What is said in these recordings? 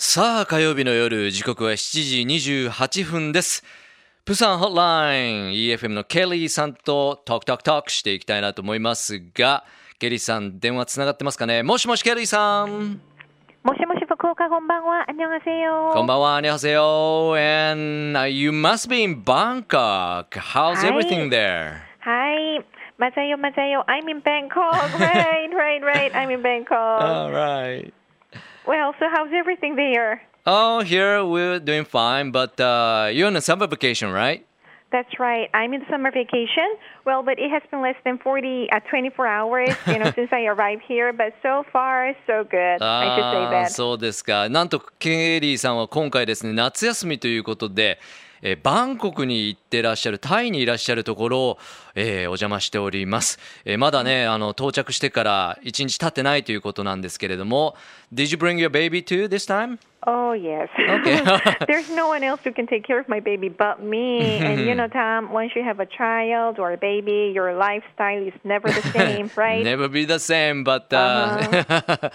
さあ火曜日の夜時刻は7時28分ですプサンホットライン EFM のケリーさんとトークトークトークしていきたいなと思いますがケリーさん電話つながってますかねもしもしケリーさんもしもし福岡こんばんは。안녕하세요。こんばんは、안녕하세요 And uh, you must be in Bangkok. How's はい everything there? はい。맞아요, 맞아요. I'm in Bangkok. right, right, right. I'm in Bangkok. Alright. well, so how's everything there? Oh, here we're doing fine, but uh, you're on a summer vacation, right? That's right. I'm in summer vacation. Well, but it has been less than 40, uh, 24 hours, you know, since I arrived here. But so far, so good. I should say あー that. そうですか。なんとケリーさんは今回ですね夏休みということで、 えーバンコクに行ってらっしゃるタイにいらっしゃるところを、えーお邪魔しております。えーまだねあの到着してから1日経ってないということなんですけれども Did you bring your baby too this time? Oh, yes. Okay. There's no one else who can take care of my baby but me. and you know, Tom, once you have a child or a baby, your lifestyle is never the same, right? Never be the same, but、uh,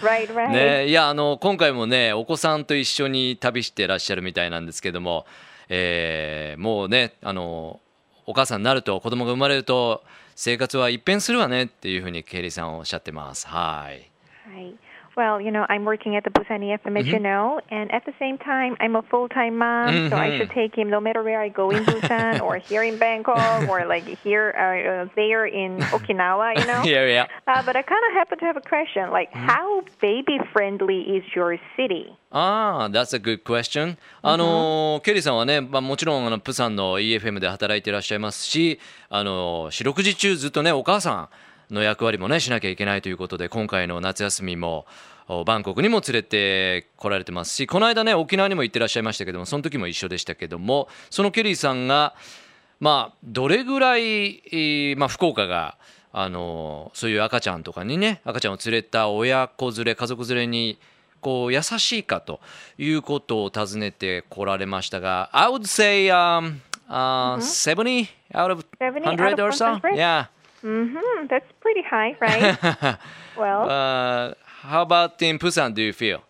Right, right. ね、いやあの今回もねお子さんと一緒に旅してらっしゃるみたいなんですけども、えーもうねあのお母さんになると子供が生まれると生活は一変するわねっていうふうにケリーさんおっしゃってます。はい。はい Well, you know, I'm working at the Busan EFM, as you know, and at the same time, I'm a full-time mom, so I should take him no matter where I go in Busan or here in Bangkok or like here uh, uh, there in Okinawa, you know. いやいや。 Uh, but I kind of happen to have a question, like how baby-friendly is your city? ああ、that's a good question. あの、ケリーさんはね、まあ、もちろんあのプサンの EFM で働いていらっしゃいますし、あの四六時中ずっとねお母さん の役割もねしなきゃいけないということで、今回の夏休みもおバンコクにも連れて来られてますし、この間ね沖縄にも行ってらっしゃいましたけども、その時も一緒でしたけども、そのケリーさんがまあどれぐらい、えーまあ福岡があのそういう赤ちゃんとかにね赤ちゃんを連れた親子連れ家族連れにこう優しいかということを尋ねてこられましたが I would say、um, uh, 70 out of 70 100 out of or so? 100? yeah Mm-hmm. That's pretty high, right? well, uh, how about in Busan do you feel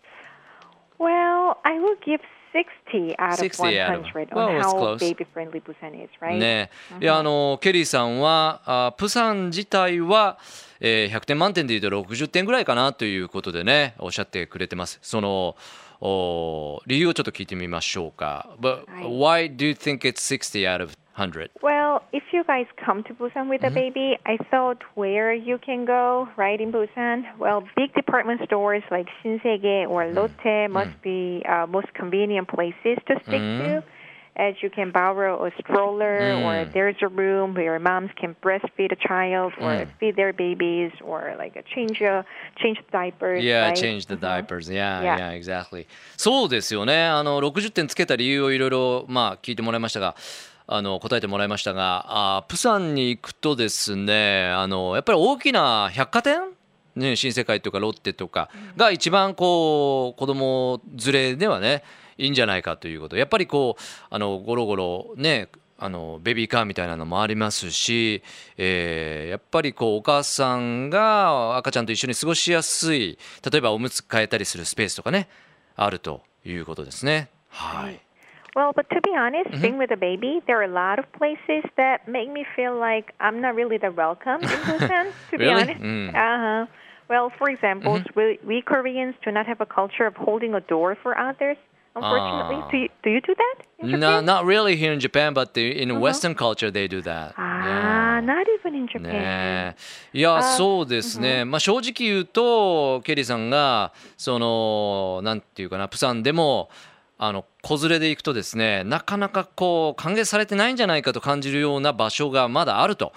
well, I will give 60 out 60 of out of- 100 well, on how close. baby-friendly Busan is, right? ねいやあのケリーさんはあプサン自体は、えー100点満点でいうと60点ぐらいかなということでねおっしゃってくれてますそのお理由をちょっと聞いてみましょうか But はい why do you think it's 60 out of 100? Well, if you guys come to Busan with a baby, I thought where you can go, right, in Busan? Well, big department stores like Shinsegae or Lotte must be uh, most convenient places to stick to. As you can borrow a stroller, or there's a room where moms can breastfeed a child, or feed their babies, or like a change a change the diapers. Yeah, right? change the diapers. Yeah, Yeah. yeah, exactly. そうですよね。あの60点つけた理由をいろいろまあ聞いてもらいましたが、 あの答えてもらいましたが、あプサンに行くとですね、あのやっぱり大きな百貨店？ね、新世界とかロッテとかが一番こう子供連れではねいいんじゃないかということやっぱりこうあのゴロゴロねあのベビーカーみたいなのもありますし、えーやっぱりこうお母さんが赤ちゃんと一緒に過ごしやすい例えばおむつ替えたりするスペースとかねあるということですね。はい、Well, but to be honest, being with a baby, there are a lot of places that make me feel like I'm not really that welcome in Busan. To be Really? honest, Mm. uh huh. Well, for example, we, we Koreans do not have a culture of holding a door for others. Unfortunately, Ah. do you, do you do that? In No, Japan? not really here in Japan, but the, in Western culture they do that. Ah, Yeah. not even in Japan. ねえいやそうですね、まあ、正直言うとケリーさんがそのなんていうかなプサンでも あの子連れで行くとですねなかなかこう歓迎されてないんじゃないかと感じるような場所がまだあると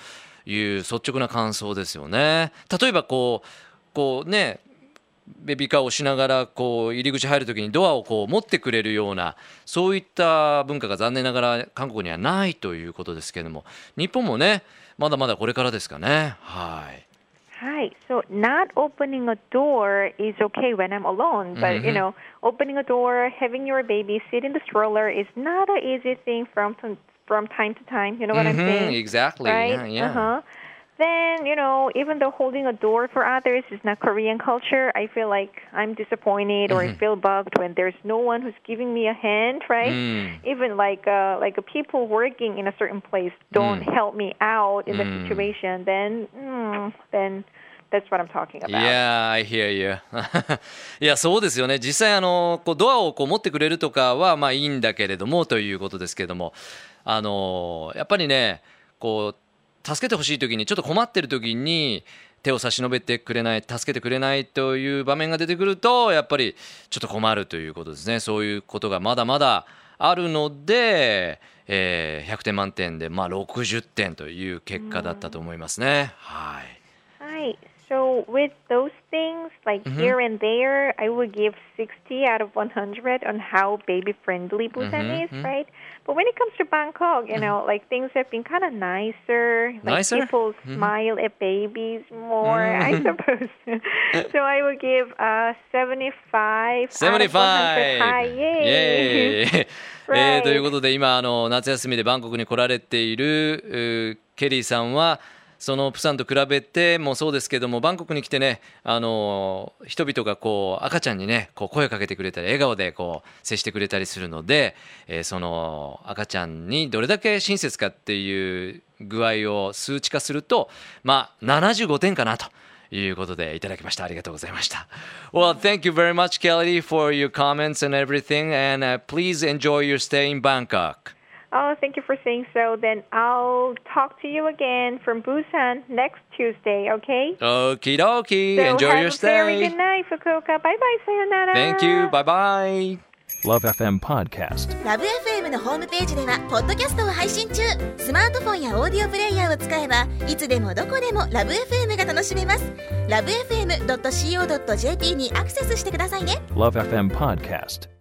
いう率直な感想ですよね。例えばこうこうねベビーカーをしながらこう入り口入るときにドアをこう持ってくれるようなそういった文化が残念ながら韓国にはないということですけれども日本もねまだまだこれからですかねはい。Hi. So not opening a door is okay when I'm alone, but you know, opening a door, having your baby sit in the stroller is not an easy thing from from time to time. You know what I'm Mhm, saying? exactly. Right? Yeah, yeah. Uh-huh. Then, you know, even though holding a door for others is not Korean culture, I feel like I'm disappointed or I feel bugged when there's no one who's giving me a hand, right? Mm. Even like uh, like uh, people working in a certain place don't help me out in the Mm. situation, then mm, then that's what I'm talking about. Yeah, I hear you. いや、そうですよね。実際、あの、こうドアをこう持ってくれるとかは、まあいいんだけれども、ということですけれども、あの、やっぱりね、こう、助けてほしい時に、ちょっと困ってる時に、手を差し伸べてくれない、助けてくれないという場面が出てくると、やっぱりちょっと困るということですね。そういうことがまだまだあるので、えー100点満点で、まあ60点という結果だったと思いますね。はい。はい So with those things, like Mhm. here and there, I would give 60 out of 100 on how baby friendly Busan Mhm, is, mhm. right? But when it comes to Bangkok, you know, like things have been kind of nicer. Like Nicer? people Mhm. smile at babiys more, I Mhm. suppose. so I would give uh 75 out of 75! 100. Hi, イ yay! エーイえー Right. ということで今あの夏休みでバンコクに来られているうーケリーさんは そのプサンと比べてもそうですけどもバンコクに来てねあの人々がこう赤ちゃんにねこう声をかけてくれたり笑顔でこう接してくれたりするので、えーその赤ちゃんにどれだけ親切かっていう具合を数値化するとまあ75点かなと。いうことでいただきました。ありがとうございました。Well, thank you very much, Kelly, for your comments and everything. And、uh, please enjoy your stay in Bangkok. Oh, thank you for saying so. Then I'll talk to you again from Busan next Tuesday, okay? Okie dokie. So enjoy have your a very stay. good night, Fukuoka. Bye bye, sayonara. Thank you. Bye bye. Love FM Podcast. ラブ f m のホームページではポッドキャストを配信中スマートフォンやオーディオプレイヤーを使えばいつでもどこでもラブ f m が楽しめますラブ FM.co.jp にアクセスしてくださいね Love FM Podcast.